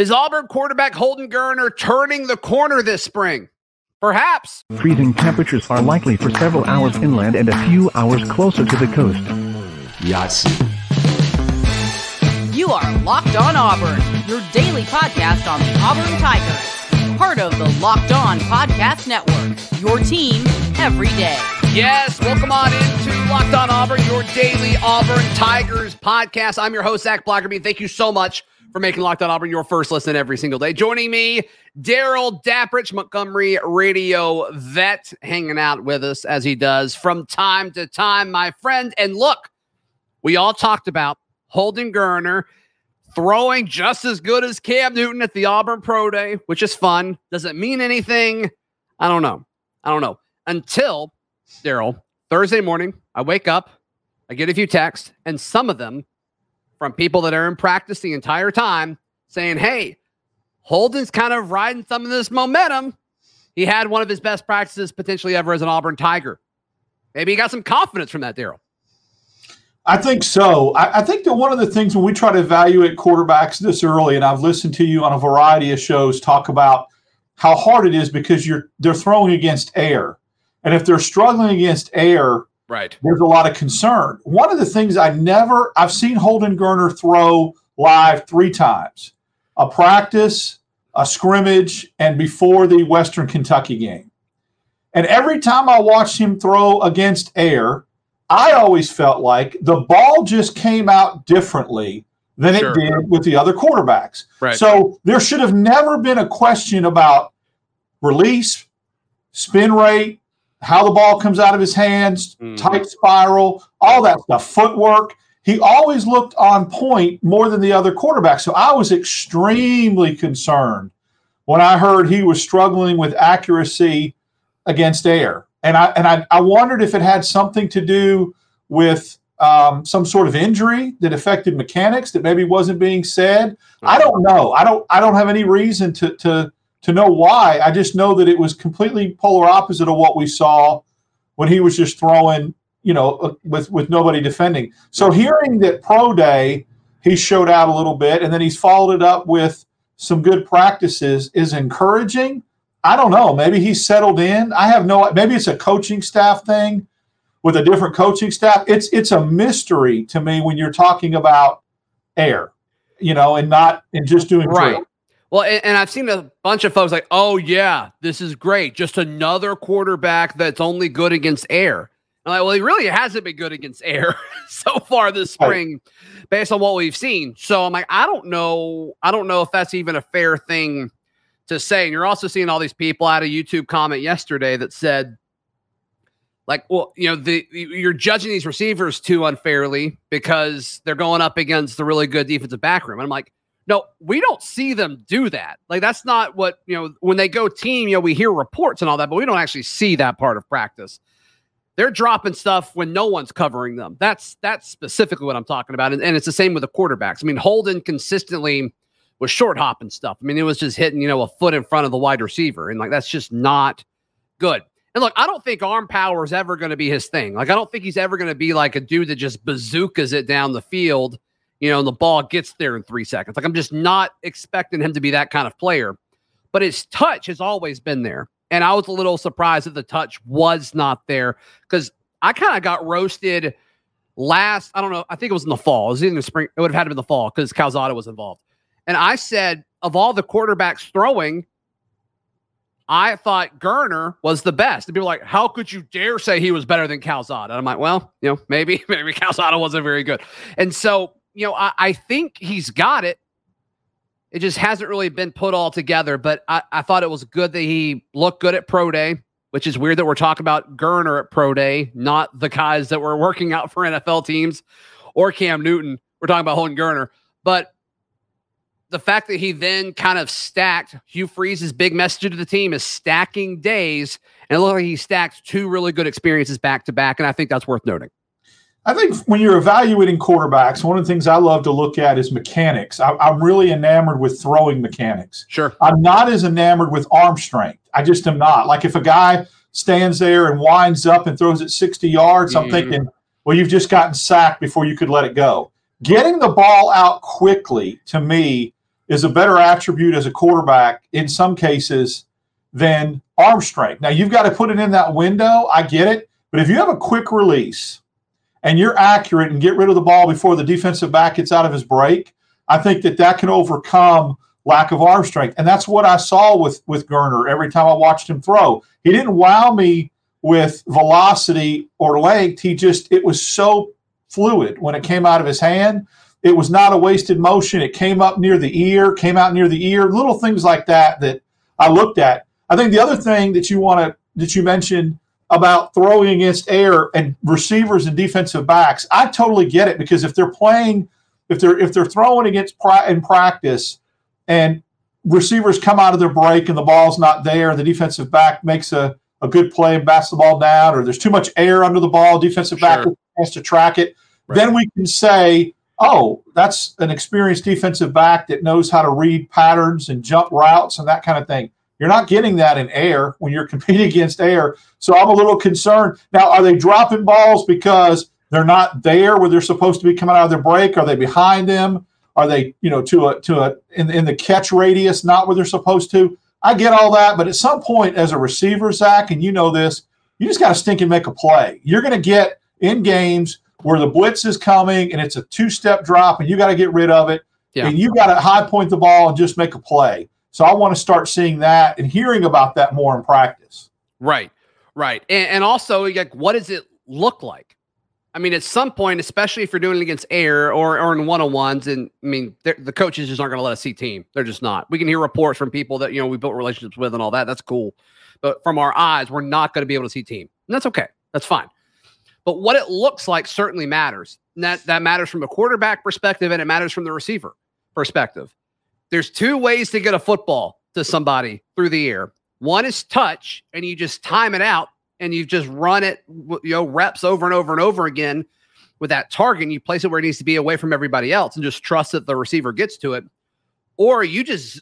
Is Auburn quarterback Holden Geriner turning the corner this spring? Perhaps. Freezing temperatures are likely for several hours inland and a few hours closer to the coast. Yes. You are Locked On Auburn, your daily podcast on the Auburn Tigers. Part of the Locked On Podcast Network, your team every day. Yes, welcome on into Locked On Auburn, your daily Auburn Tigers podcast. I'm your host, Zac Blackerby. Thank you so much for making Locked On Auburn your first listen every single day. Joining me, Darrell Dapprich, Montgomery radio vet, hanging out with us as he does from time to time, my friend. And look, we all talked about Holden Geriner throwing just as good as Cam Newton at the Auburn Pro Day, which is fun. Does it mean anything? I don't know. I don't know. Until, Darrell, Thursday morning, I wake up, I get a few texts, and some of them from people that are in practice the entire time saying, hey, Holden's kind of riding some of this momentum. He had one of his best practices potentially ever as an Auburn Tiger. Maybe he got some confidence from that, Darrell. I think so. I, I, think that one of the things when we try to evaluate quarterbacks this early, and I've listened to you on a variety of shows talk about how hard it is because you're they're throwing against air, and if they're struggling against air, Right. There's a lot of concern. One of the things I never I've seen Holden Geriner throw live three times. A practice, a scrimmage, and before the Western Kentucky game. And every time I watched him throw against air, I always felt like the ball just came out differently than sure. it did with the other quarterbacks. Right. So there should have never been a question about release, spin rate, how the ball comes out of his hands, mm-hmm. tight spiral, all that stuff, footwork. He always looked on point more than the other quarterbacks. So I was extremely concerned when I heard he was struggling with accuracy against air. And I and I, I wondered if it had something to do with um, some sort of injury that affected mechanics that maybe wasn't being said. Mm-hmm. I don't know. I don't I don't have any reason to to to know why. I just know that it was completely polar opposite of what we saw when he was just throwing, you know, uh, with with nobody defending. So hearing that pro day he showed out a little bit and then he's followed it up with some good practices is encouraging. I don't know. Maybe he's settled in. I have no. Maybe it's a coaching staff thing with a different coaching staff. It's it's a mystery to me when you're talking about air, you know, and not and just doing right. Drill. Well, and, and, I've seen a bunch of folks like, oh, yeah, this is great. Just another quarterback that's only good against air. I'm like, well, he really hasn't been good against air so far this spring, based on what we've seen. So I'm like, I don't know. I don't know if that's even a fair thing to say. And you're also seeing all these people out of YouTube comment yesterday that said, like, well, you know, the you're judging these receivers too unfairly because they're going up against the really good defensive back room. And I'm like, no, we don't see them do that. Like that's not what, you know, when they go team, you know, we hear reports and all that, but we don't actually see that part of practice. They're dropping stuff when no one's covering them. That's that's specifically what I'm talking about. And, and it's the same with the quarterbacks. I mean, Holden consistently was short hopping stuff. I mean, it was just hitting, you know, a foot in front of the wide receiver. And like that's just not good. And look, I don't think arm power is ever going to be his thing. Like, I don't think he's ever going to be like a dude that just bazookas it down the field you know, and the ball gets there in three seconds. Like I'm just not expecting him to be that kind of player. But his touch has always been there. And I was a little surprised that the touch was not there because I kind of got roasted last, I don't know, I think it was in the fall. It was in the spring. It would have had to be the fall because Calzada was involved. And I said, of all the quarterbacks throwing, I thought Geriner was the best. And people were like, how could you dare say he was better than Calzada? And I'm like, well, you know, maybe, maybe Calzada wasn't very good. And so you know, I, I think he's got it. It just hasn't really been put all together. But I, I thought it was good that he looked good at pro day, which is weird that we're talking about Geriner at pro day, not the guys that were working out for NFL teams or Cam Newton. We're talking about Holden Geriner. But the fact that he then kind of stacked Hugh Freeze's big message to the team is stacking days. And it looked like he stacked two really good experiences back to back. And I think that's worth noting. I think when you're evaluating quarterbacks, one of the things I love to look at is mechanics. I, am really enamored with throwing mechanics. Sure. I'm not as enamored with arm strength. I just am not. Like if a guy stands there and winds up and throws it 60 yards, mm-hmm. I'm thinking, well, you've just gotten sacked before you could let it go. Getting the ball out quickly to me is a better attribute as a quarterback in some cases than arm strength. Now you've got to put it in that window. I get it. But if you have a quick release and you're accurate and get rid of the ball before the defensive back gets out of his break, I think that that can overcome lack of arm strength. And that's what I saw with with Geriner every time I watched him throw. He didn't wow me with velocity or length. He just it was so fluid when it came out of his hand. It was not a wasted motion. It came up near the ear, came out near the ear, little things like that that I looked at. I think the other thing that you want to that you mentioned about throwing against air and receivers and defensive backs, I totally get it because if they're playing, if they're if they're throwing against in practice, and receivers come out of their break and the ball's not there, the defensive back makes a, a good play and bats the ball down, or there's too much air under the ball, defensive back sure. has to track it. Right. Then we can say, oh, that's an experienced defensive back that knows how to read patterns and jump routes and that kind of thing. You're not getting that in air when you're competing against air. So I'm a little concerned. Now, are they dropping balls because they're not there where they're supposed to be coming out of their break? Are they behind them? Are they, you know, to a to a in, in the catch radius, not where they're supposed to? I get all that, but at some point, as a receiver, Zac, and you know this, you just got to stink and make a play. You're going to get in games where the blitz is coming and it's a two step drop, and you got to get rid of it, yeah. and you got to high point the ball and just make a play. So I want to start seeing that and hearing about that more in practice. Right, right, and, and also like, what does it look like? I mean, at some point, especially if you're doing it against air or, or in one on ones, and I mean, the coaches just aren't going to let us see team. They're just not. We can hear reports from people that you know we built relationships with and all that. That's cool, but from our eyes, we're not going to be able to see team, and that's okay. That's fine. But what it looks like certainly matters. And that that matters from a quarterback perspective, and it matters from the receiver perspective. There's two ways to get a football to somebody through the air. One is touch, and you just time it out and you just run it, you know, reps over and over and over again with that target. And you place it where it needs to be away from everybody else and just trust that the receiver gets to it. Or you just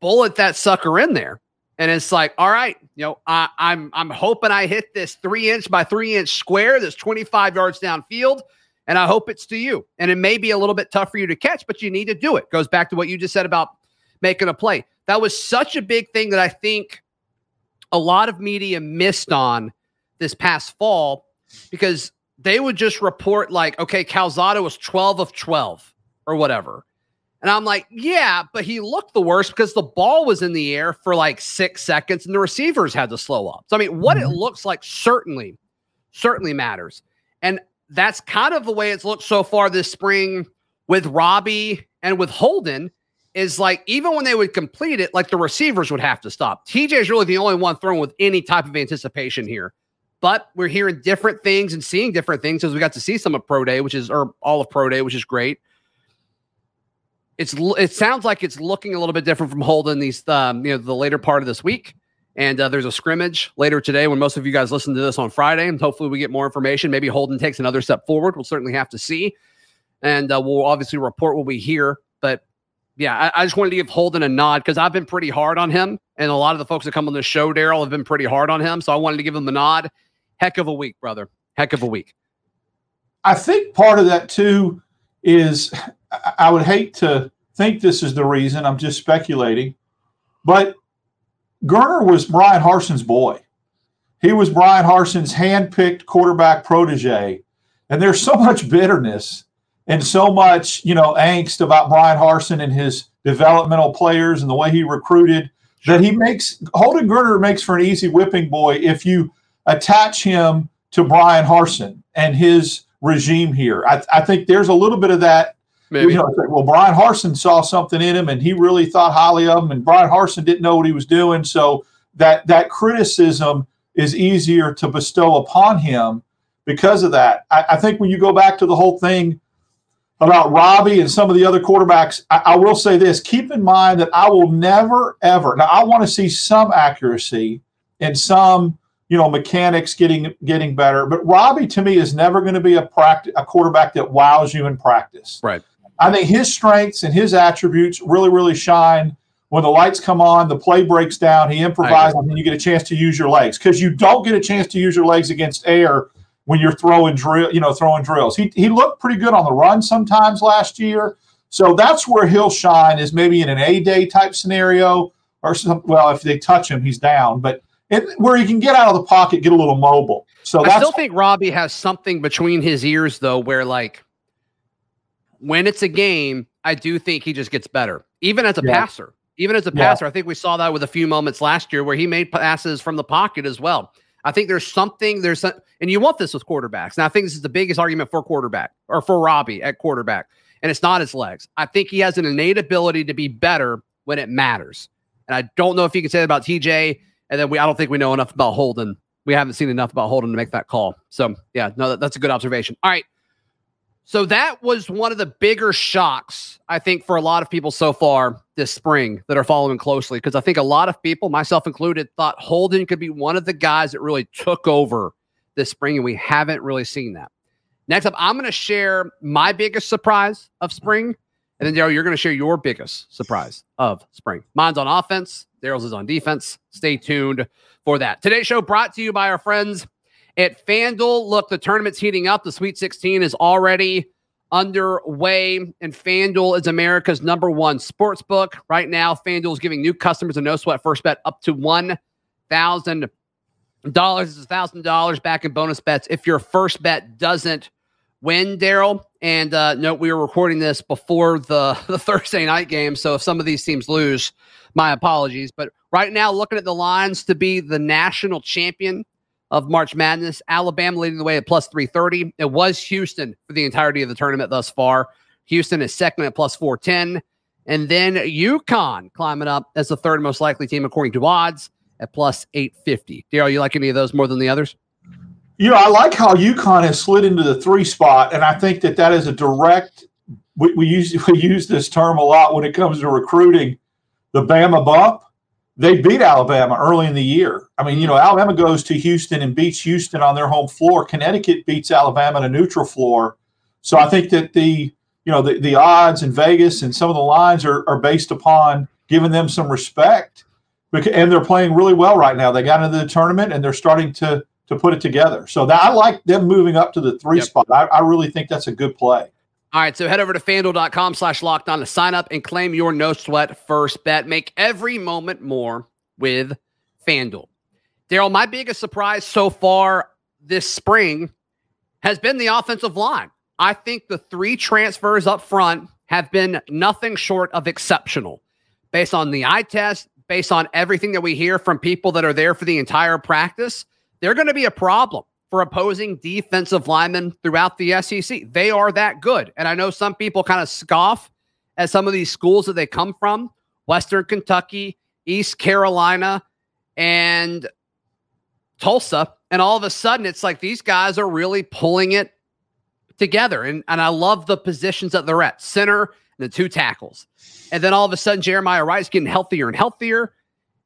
bullet that sucker in there. And it's like, all right, you know, I, I'm I'm hoping I hit this three inch by three inch square that's 25 yards downfield and I hope it's to you. And it may be a little bit tough for you to catch, but you need to do it. Goes back to what you just said about making a play. That was such a big thing that I think a lot of media missed on this past fall because they would just report like, okay, Calzada was 12 of 12 or whatever. And I'm like, yeah, but he looked the worst because the ball was in the air for like six seconds and the receivers had to slow up. So, I mean, what mm-hmm. it looks like certainly, certainly matters. And that's kind of the way it's looked so far this spring with Robby and with Holden is like even when they would complete it, like the receivers would have to stop. TJ is really the only one throwing with any type of anticipation here. But we're hearing different things and seeing different things as we got to see some of Pro Day, which is or all of Pro Day, which is great. It's it sounds like it's looking a little bit different from Holden these um, you know the later part of this week. And uh, there's a scrimmage later today when most of you guys listen to this on Friday. And hopefully we get more information. Maybe Holden takes another step forward. We'll certainly have to see. And uh, we'll obviously report what we hear. But yeah, I, I just wanted to give Holden a nod because I've been pretty hard on him. And a lot of the folks that come on the show, Darrell, have been pretty hard on him. So I wanted to give him a nod. Heck of a week, brother. Heck of a week. I think part of that too is I would hate to think this is the reason. I'm just speculating. But Geriner was Bryan Harsin's boy. He was Bryan Harsin's handpicked quarterback protege. And there's so much bitterness and so much, you know, angst about Bryan Harsin and his developmental players and the way he recruited that he makes Holden Geriner makes for an easy whipping boy if you attach him to Bryan Harsin and his regime here. I, I think there's a little bit of that Maybe. You know, well, Bryan Harsin saw something in him, and he really thought highly of him, and Bryan Harsin didn't know what he was doing. So that that criticism is easier to bestow upon him because of that. I, I think when you go back to the whole thing about Robby and some of the other quarterbacks, I, I will say this: keep in mind that I will never ever. Now, I want to see some accuracy and some you know mechanics getting getting better. But Robby to me is never going to be a practice a quarterback that wows you in practice. Right. I think his strengths and his attributes really, really shine when the lights come on, the play breaks down, he improvises, and you get a chance to use your legs because you don't get a chance to use your legs against air when you're throwing drill, you know, throwing drills. He he looked pretty good on the run sometimes last year, So that's where he'll shine is maybe in an A day type scenario or some. Well, if they touch him, he's down, but it, where he can get out of the pocket, get a little mobile. So I still think Robby has something between his ears though, where like when it's a game, I do think he just gets better, even as a yeah. passer. Even as a passer, yeah. I think we saw that with a few moments last year where he made passes from the pocket as well. I think there's something there's some, and you want this with quarterbacks. Now I think this is the biggest argument for quarterback or for Robby at quarterback, and it's not his legs. I think he has an innate ability to be better when it matters. And I don't know if you can say that about TJ. And then we I don't think we know enough about Holden. We haven't seen enough about Holden to make that call. So yeah, no, that, that's a good observation. All right. So that was one of the bigger shocks, I think, for a lot of people so far this spring that are following closely. Because I think a lot of people, myself included, thought Holden could be one of the guys that really took over this spring, and we haven't really seen that. Next up, I'm going to share my biggest surprise of spring. And then, Darrell, you're going to share your biggest surprise of spring. Mine's on offense, Darrell's is on defense. Stay tuned for that. Today's show brought to you by our friends at FanDuel, look, the tournament's heating up. The Sweet 16 is already underway, and FanDuel is America's number one sports book. Right now, FanDuel is giving new customers a no sweat first bet up to $1,000. This is $1,000 back in bonus bets if your first bet doesn't win, Darrell. And uh, note, we were recording this before the, the Thursday night game. So if some of these teams lose, my apologies. But right now, looking at the lines to be the national champion of March Madness. Alabama leading the way at plus 330. It was Houston for the entirety of the tournament thus far. Houston is second at plus 410. And then UConn climbing up as the third most likely team according to odds at plus 850. Darrell, you like any of those more than the others? You know, I like how UConn has slid into the three spot, and I think that that is a direct. We, we use we use this term a lot when it comes to recruiting. The Bama bump they beat Alabama early in the year. I mean, you know, Alabama goes to Houston and beats Houston on their home floor. Connecticut beats Alabama on a neutral floor. So I think that the you know the, the odds in Vegas and some of the lines are, are based upon giving them some respect. And they're playing really well right now. They got into the tournament and they're starting to to put it together. So that, I like them moving up to the three yep. spot. I, I really think that's a good play. All right, so head over to fanduel.com slash locked on to sign up and claim your no sweat first bet. Make every moment more with FanDuel. Darrell, my biggest surprise so far this spring has been the offensive line. I think the three transfers up front have been nothing short of exceptional based on the eye test, based on everything that we hear from people that are there for the entire practice. They're going to be a problem for opposing defensive linemen throughout the SEC. They are that good. And I know some people kind of scoff at some of these schools that they come from Western Kentucky, East Carolina, and Tulsa. And all of a sudden, it's like these guys are really pulling it together. And, and I love the positions that they're at center and the two tackles. And then all of a sudden, Jeremiah Wright's getting healthier and healthier.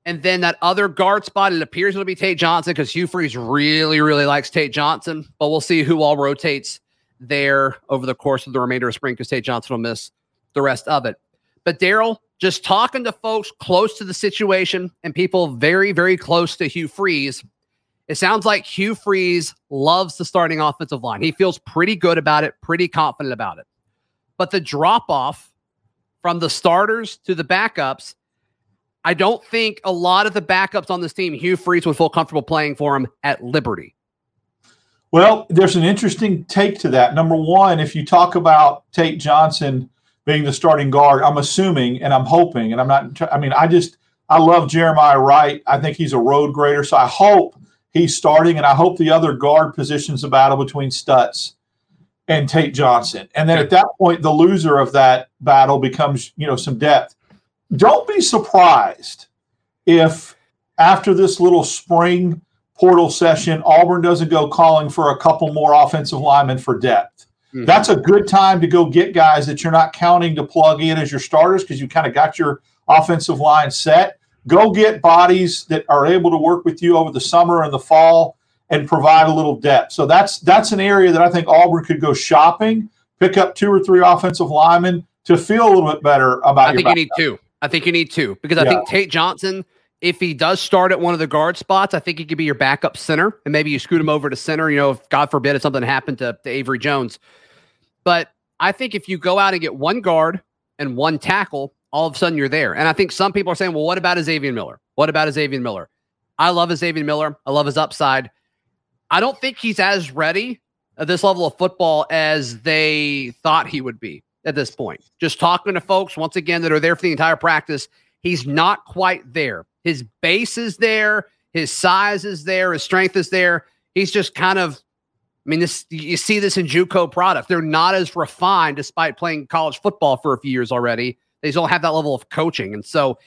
And then that other guard spot, it appears it'll be Tate Johnson because Hugh Freeze really, really likes Tate Johnson. But we'll see who all rotates there over the course of the remainder of spring because Tate Johnson will miss the rest of it. But Darrell, just talking to folks close to the situation and people very, very close to Hugh Freeze, it sounds like Hugh Freeze loves the starting offensive line. He feels pretty good about it, pretty confident about it. But the drop off from the starters to the backups I don't think a lot of the backups on this team, Hugh Freeze would feel comfortable playing for him at Liberty. Well, there's an interesting take to that. Number one, if you talk about Tate Johnson being the starting guard, I'm assuming and I'm hoping, and I'm not, I mean, I just, I love Jeremiah Wright. I think he's a road grader. So I hope he's starting, and I hope the other guard positions a battle between Stutts and Tate Johnson. And then at that point, the loser of that battle becomes, you know, some depth don't be surprised if after this little spring portal session, Auburn doesn't go calling for a couple more offensive linemen for depth. Mm-hmm. That's a good time to go get guys that you're not counting to plug in as your starters because you kind of got your offensive line set. Go get bodies that are able to work with you over the summer and the fall and provide a little depth. So that's that's an area that I think Auburn could go shopping, pick up two or three offensive linemen to feel a little bit better about. Your. I think you need two. I think you need two because I yeah. think Tate Johnson, if he does start at one of the guard spots, I think he could be your backup center, and maybe you scoot him over to center. You know, if God forbid if something happened to, to Avery Jones, but I think if you go out and get one guard and one tackle, all of a sudden you're there. And I think some people are saying, well, what about Xavier Miller? What about Xavier Miller? I love Xavier Miller. I love his upside. I don't think he's as ready at this level of football as they thought he would be at this point. Just talking to folks once again that are there for the entire practice, he's not quite there. His base is there, his size is there, his strength is there. He's just kind of I mean, this you see this in JUCO product. They're not as refined, despite playing college football for a few years already. They don't have that level of coaching, and so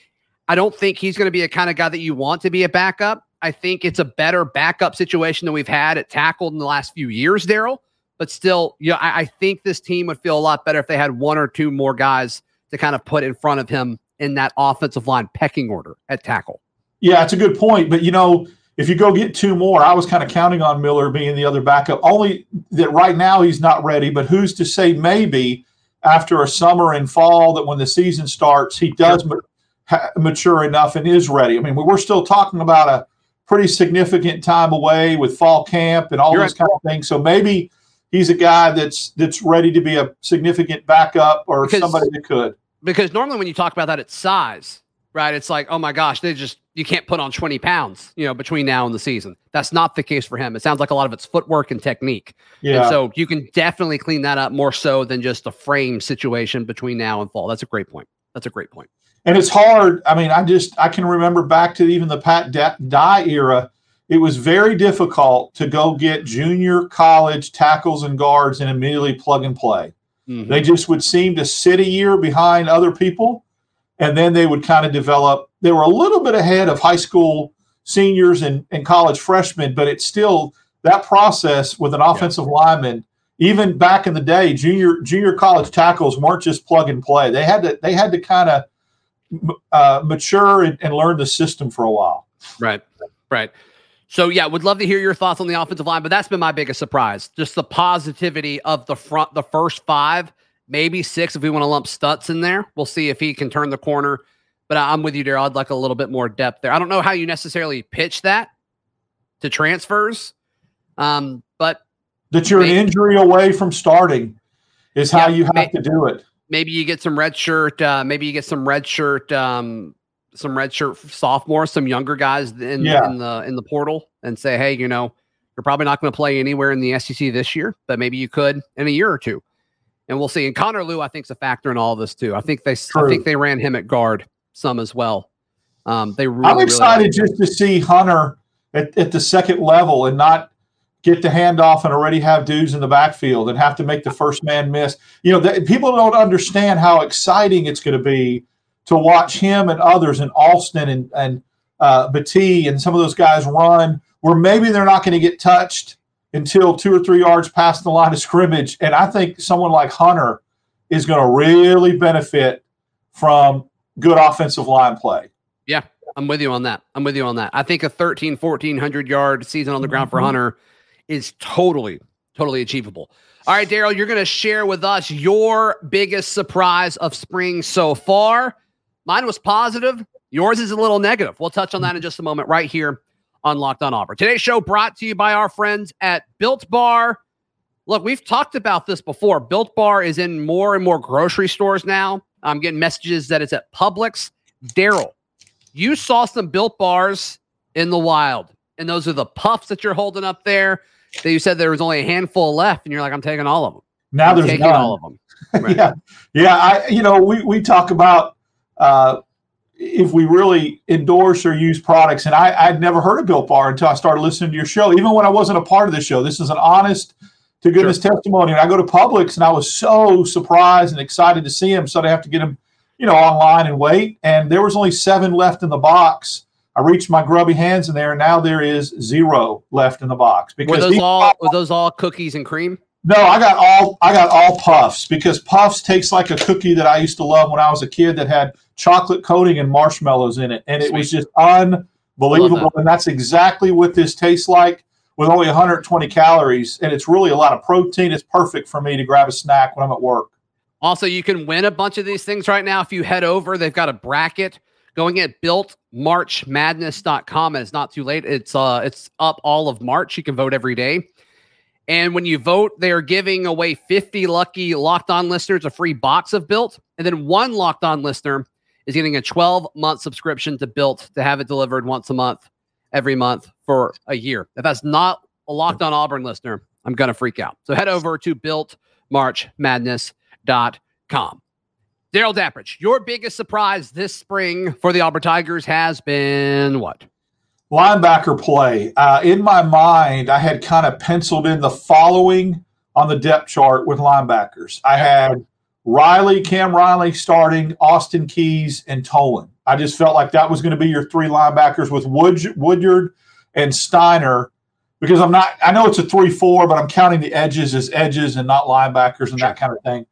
I don't think he's going to be a kind of guy that you want to be a backup. I think it's a better backup situation than we've had at tackle in the last few years, Darrell. But still, you know, I, I think this team would feel a lot better if they had one or two more guys to kind of put in front of him in that offensive line pecking order at tackle. Yeah, it's a good point. But you know, if you go get two more, I was kind of counting on Miller being the other backup. Only that right now he's not ready, but who's to say maybe after a summer and fall that when the season starts, he does sure. ma- mature enough and is ready. I mean, we're still talking about a pretty significant time away with fall camp and all You're those right. kind of things. So maybe he's a guy that's that's ready to be a significant backup or because, somebody that could. Because normally when you talk about that, it's size right? It's like, oh my gosh, they just you can't put on 20 pounds, you know, between now and the season. That's not the case for him. It sounds like a lot of it's footwork and technique. Yeah. And so you can definitely clean that up more so than just a frame situation between now and fall. That's a great point. That's a great point. And it's hard. I mean, I just I can remember back to even the Pat Dye era. It was very difficult to go get junior college tackles and guards and immediately plug and play. Mm-hmm. They just would seem to sit a year behind other people and then they would kind of develop. They were a little bit ahead of high school seniors and, and college freshmen, but it's still that process with an offensive yeah. lineman. Even back in the day, junior junior college tackles weren't just plug and play. They had to they had to kind of uh, mature and, and learn the system for a while. Right, right. So yeah, would love to hear your thoughts on the offensive line, but that's been my biggest surprise. Just the positivity of the front, the first five maybe six if we want to lump Stutts in there. We'll see if he can turn the corner. But I'm with you, there. I'd like a little bit more depth there. I don't know how you necessarily pitch that to transfers, um, but that you're maybe, an injury away from starting is how yeah, you have may, to do it. Maybe you get some red shirt. Uh, maybe you get some red shirt. Um, some red shirt sophomores, some younger guys in, yeah. in the in the portal, and say, hey, you know, you're probably not going to play anywhere in the SEC this year, but maybe you could in a year or two and we'll see. And Connor Lew, I think, is a factor in all this too. I think they, True. I think they ran him at guard some as well. Um, they really, I'm excited really just to see Hunter at, at the second level and not get the handoff and already have dudes in the backfield and have to make the first man miss. You know, the, people don't understand how exciting it's going to be to watch him and others and Alston and and uh, Battie and some of those guys run where maybe they're not going to get touched until two or three yards past the line of scrimmage. And I think someone like Hunter is going to really benefit from good offensive line play. Yeah, I'm with you on that. I'm with you on that. I think a 13, 1400 yard season on the ground for mm-hmm. Hunter is totally, totally achievable. All right, Darrell, you're going to share with us your biggest surprise of spring so far. Mine was positive. Yours is a little negative. We'll touch on that in just a moment right here on Locked On Auburn. Today's show brought to you by our friends at Built Bar. Look, we've talked about this before. Built Bar is in more and more grocery stores now. I'm getting messages that it's at Publix. Darrell, you saw some Built Bars in the wild, and those are the puffs that you're holding up there. That you said there was only a handful left, and you're like, I'm taking all of them. Now I'm there's taking none. all of them. Right. yeah, yeah. I, you know, we we talk about uh, if we really endorse or use products. And I, I'd never heard of Built Bar until I started listening to your show, even when I wasn't a part of the show. This is an honest to goodness sure. testimony. And I go to Publix and I was so surprised and excited to see him. So I have to get him, you know, online and wait. And there was only seven left in the box. I reached my grubby hands in there, and now there is zero left in the box. Because were those all were those all cookies and cream? No, I got all I got all puffs because puffs tastes like a cookie that I used to love when I was a kid that had chocolate coating and marshmallows in it, and it Sweet. was just unbelievable. That. And that's exactly what this tastes like with only 120 calories, and it's really a lot of protein. It's perfect for me to grab a snack when I'm at work. Also, you can win a bunch of these things right now if you head over. They've got a bracket going at builtmarchmadness.com and it's not too late. It's uh it's up all of March. You can vote every day. And when you vote, they are giving away 50 lucky locked on listeners a free box of built. And then one locked on listener is getting a 12 month subscription to built to have it delivered once a month, every month for a year. If that's not a locked on Auburn listener, I'm going to freak out. So head over to builtmarchmadness.com. Darrell Dapprich, your biggest surprise this spring for the Auburn Tigers has been what? Linebacker play. Uh, in my mind, I had kind of penciled in the following on the depth chart with linebackers. I had Riley, Cam Riley starting, Austin Keys, and Tolan. I just felt like that was going to be your three linebackers with Wood, Woodyard and Steiner because I'm not, I know it's a 3 4, but I'm counting the edges as edges and not linebackers and sure. that kind of thing.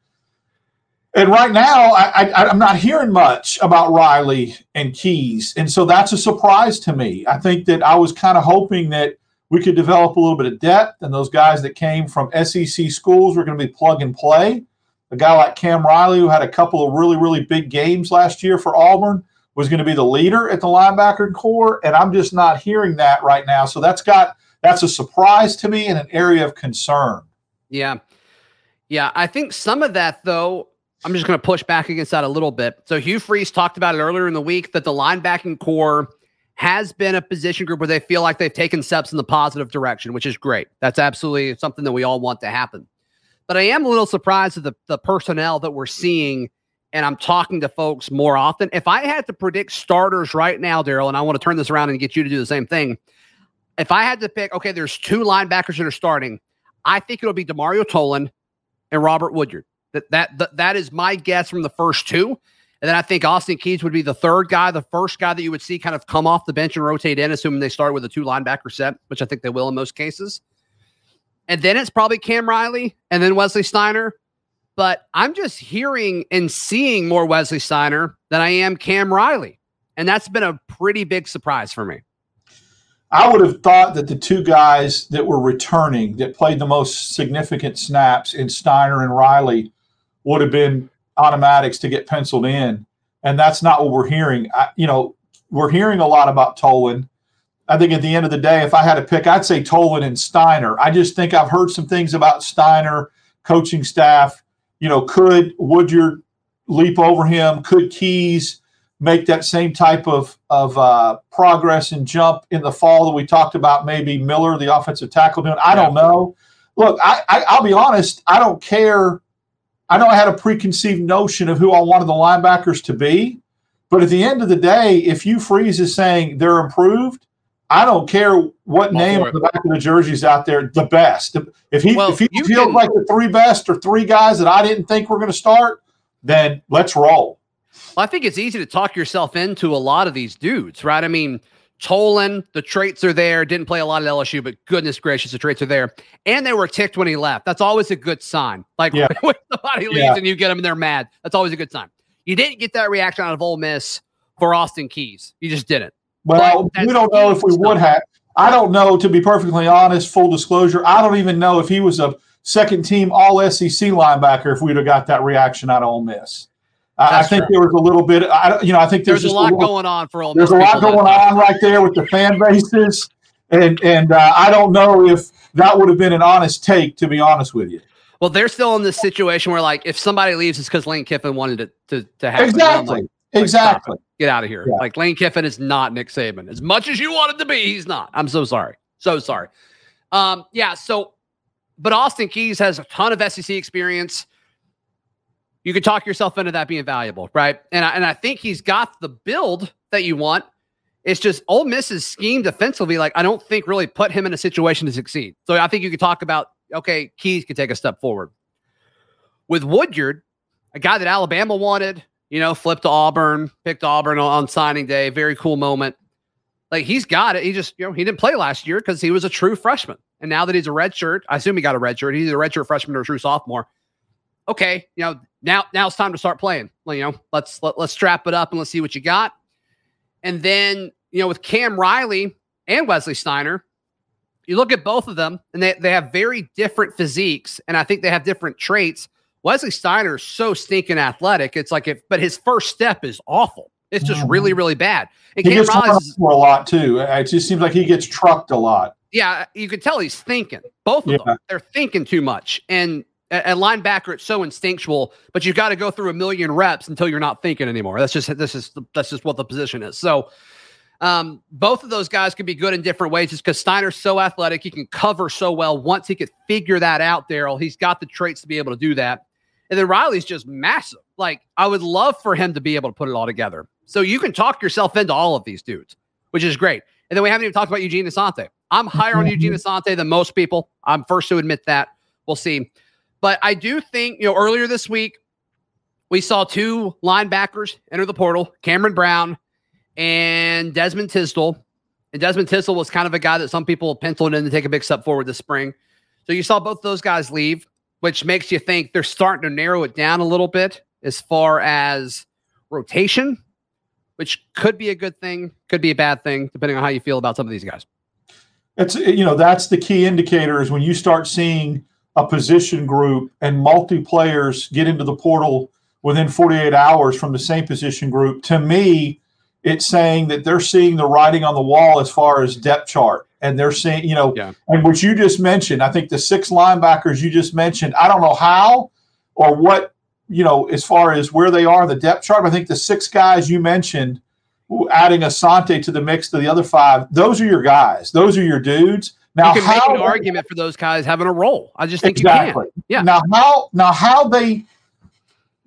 And right now, I, I, I'm not hearing much about Riley and Keys. And so that's a surprise to me. I think that I was kind of hoping that we could develop a little bit of depth, and those guys that came from SEC schools were going to be plug and play. A guy like Cam Riley, who had a couple of really, really big games last year for Auburn, was going to be the leader at the linebacker core. And I'm just not hearing that right now. So that's got that's a surprise to me and an area of concern. Yeah. Yeah. I think some of that, though, I'm just going to push back against that a little bit. So Hugh Freeze talked about it earlier in the week that the linebacking core has been a position group where they feel like they've taken steps in the positive direction, which is great. That's absolutely something that we all want to happen. But I am a little surprised at the, the personnel that we're seeing, and I'm talking to folks more often. If I had to predict starters right now, Darrell, and I want to turn this around and get you to do the same thing. If I had to pick, okay, there's two linebackers that are starting. I think it'll be Demario Tolan and Robert Woodyard. That, that that that is my guess from the first two. And then I think Austin Keys would be the third guy, the first guy that you would see kind of come off the bench and rotate in, assuming they start with a two linebacker set, which I think they will in most cases. And then it's probably Cam Riley and then Wesley Steiner. But I'm just hearing and seeing more Wesley Steiner than I am Cam Riley. And that's been a pretty big surprise for me. I would have thought that the two guys that were returning that played the most significant snaps in Steiner and Riley would have been automatics to get penciled in. And that's not what we're hearing. I, you know, we're hearing a lot about Tolan. I think at the end of the day, if I had to pick, I'd say Tolan and Steiner. I just think I've heard some things about Steiner, coaching staff. You know, could Woodyard leap over him? Could Keys make that same type of, of uh, progress and jump in the fall that we talked about? Maybe Miller, the offensive tackle, doing. I don't know. Look, I, I, I'll be honest. I don't care I know I had a preconceived notion of who I wanted the linebackers to be, but at the end of the day, if Hugh Freeze is saying they're improved, I don't care what name on the back of the jerseys out there. The best. If he well, if he feels like the three best or three guys that I didn't think were going to start, then let's roll. Well, I think it's easy to talk yourself into a lot of these dudes, right? I mean, Tolan, the traits are there. Didn't play a lot at LSU, but goodness gracious, the traits are there. And they were ticked when he left. That's always a good sign. Like yeah. when somebody leaves yeah. and you get them and they're mad, that's always a good sign. You didn't get that reaction out of Ole Miss for Austin Keys. You just didn't. Well, we don't know if we stuff. would have. I don't know, to be perfectly honest, full disclosure, I don't even know if he was a second team all SEC linebacker if we'd have got that reaction out of Ole Miss. I think there was a little bit. I, you know, I think there's, there's a lot a little, going on for all. There's a lot going on right there with the fan bases, and and uh, I don't know if that would have been an honest take. To be honest with you. Well, they're still in this situation where, like, if somebody leaves, it's because Lane Kiffin wanted it to to happen. Exactly. Like, exactly. Get out of here. Yeah. Like Lane Kiffin is not Nick Saban. As much as you wanted to be, he's not. I'm so sorry. So sorry. Um, yeah. So, but Austin Keys has a ton of SEC experience you could talk yourself into that being valuable, right? And I, and I think he's got the build that you want. It's just Ole Miss's scheme defensively, like I don't think really put him in a situation to succeed. So I think you could talk about okay, Keys could take a step forward. With Woodyard, a guy that Alabama wanted, you know, flipped Auburn, picked Auburn on, on signing day, very cool moment. Like he's got it. He just, you know, he didn't play last year because he was a true freshman. And now that he's a red shirt, I assume he got a red shirt. He's a red shirt freshman or a true sophomore okay, you know, now now it's time to start playing. You know, let's let, let's strap it up and let's see what you got. And then, you know, with Cam Riley and Wesley Steiner, you look at both of them and they, they have very different physiques and I think they have different traits. Wesley Steiner is so stinking athletic. It's like if but his first step is awful. It's just mm-hmm. really, really bad. And he Cam gets Riley's for a lot too. It just seems like he gets trucked a lot. Yeah, you could tell he's thinking. Both of Yeah. them, they're thinking too much. And at, linebacker, it's so instinctual, but you've got to go through a million reps until you're not thinking anymore. That's just this is that's just what the position is. So, um, both of those guys could be good in different ways. Just because Steiner's so athletic, he can cover so well. Once he could figure that out, Darrell, he's got the traits to be able to do that. And then Riley's just massive. Like I would love for him to be able to put it all together. So you can talk yourself into all of these dudes, which is great. And then we haven't even talked about Eugene Asante. I'm higher on Eugene Asante than most people. I'm first to admit that. We'll see. But I do think, you know, earlier this week, we saw two linebackers enter the portal Cameron Brown and Desmond Tisdale. And Desmond Tisdale was kind of a guy that some people penciled in to take a big step forward this spring. So you saw both those guys leave, which makes you think they're starting to narrow it down a little bit as far as rotation, which could be a good thing, could be a bad thing, depending on how you feel about some of these guys. It's you know that's the key indicator is when you start seeing a position group and multi players get into the portal within 48 hours from the same position group. To me, it's saying that they're seeing the writing on the wall as far as depth chart, and they're seeing you know, Yeah. and what you just mentioned. I think the six linebackers you just mentioned. I don't know how or what you know as far as where they are in the depth chart. But I think the six guys you mentioned adding Asante to the mix to the other five, those are your guys. Those are your dudes. Now, you can make how an argument for those guys having a role. I just think exactly. you can. Yeah. Now, how now how they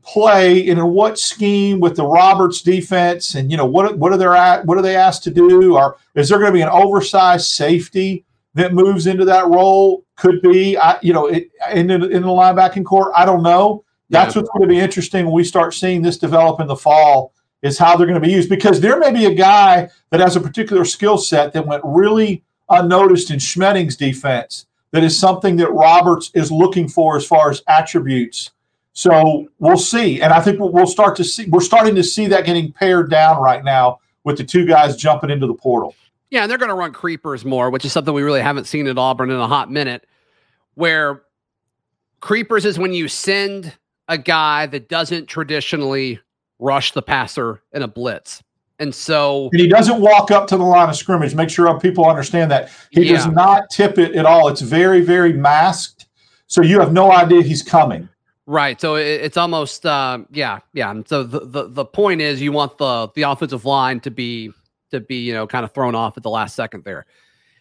play and in what scheme with the Roberts defense, and you know what what are they at? What are they asked to do? Or is there going to be an oversized safety that moves into that role? Could be, I, you know, it, in the, in the linebacking court. I don't know. That's Yeah. what's going to be interesting when we start seeing this develop in the fall. Is how they're going to be used because there may be a guy that has a particular skill set that went really unnoticed in Schmedding's defense. That is something that Roberts is looking for as far as attributes. So we'll see, and I think we'll- we'll start to see. We're starting to see that getting pared down right now with the two guys jumping into the portal. Yeah, and they're going to run creepers more, which is something we really haven't seen at Auburn in a hot minute. Where creepers is when you send a guy that doesn't traditionally rush the passer in a blitz. And so, And he doesn't walk up to the line of scrimmage. Make sure people understand that he does not tip it at all. It's very, very masked, so you have no idea he's coming. Right. So it, it's almost, uh, yeah, yeah. And so the, the, the point is you want the, the offensive line to be, to be, you know, kind of thrown off at the last second there.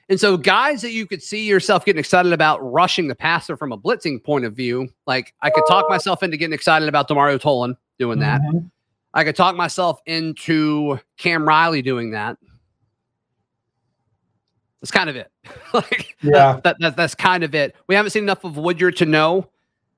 And so guys that you could see yourself getting excited about rushing the passer from a blitzing point of view, like I could talk myself into getting excited about Demario Tolan doing that. Mhm. I could talk myself into Cam Riley doing that. That's kind of it. like Yeah. that, that that's kind of it. We haven't seen enough of Woodyard to know.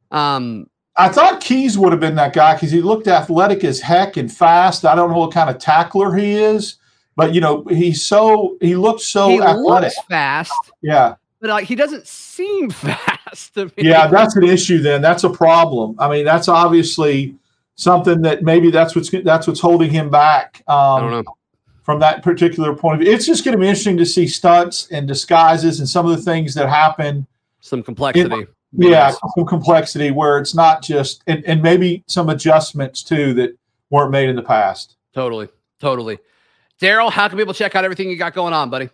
Um, I thought Keys would have been that guy because he looked athletic as heck and fast. I don't know what kind of tackler he is, but you know he's so he looks so he athletic. looks fast, Yeah, but like he doesn't seem fast to me. yeah, that's an issue. Then that's a problem. I mean, that's obviously something that maybe that's what's that's what's holding him back. Um, I don't know. from that particular point of view. It's just going to be interesting to see stunts and disguises and some of the things that happen. Some complexity. Yeah, some complexity where it's not just and, and maybe some adjustments too that weren't made in the past. Totally. Totally. Darrell, how can people check out everything you got going on, buddy?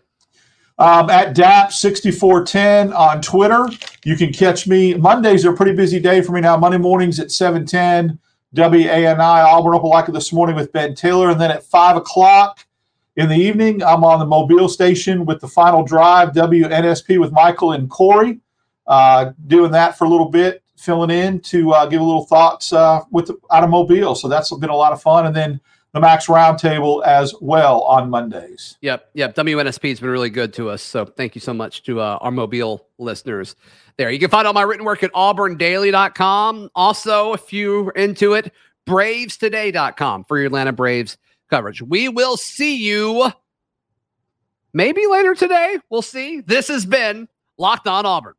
Um, at DAP6410 on Twitter. You can catch me. Mondays are a pretty busy day for me now. Monday mornings at 710, WANI, Auburn Opelika this morning with Ben Taylor. And then at 5 o'clock in the evening, I'm on the Mobile station with the final drive, WNSP with Michael and Corey. Uh, doing that for a little bit, filling in to uh, give a little thoughts uh, with the, out of Mobile. So that's been a lot of fun. And then the Max Roundtable as well on Mondays. Yep, yep. WNSP has been really good to us. So thank you so much to uh, our mobile listeners there. You can find all my written work at auburndaily.com. Also, if you're into it, bravestoday.com for your Atlanta Braves coverage. We will see you maybe later today. We'll see. This has been Locked On Auburn.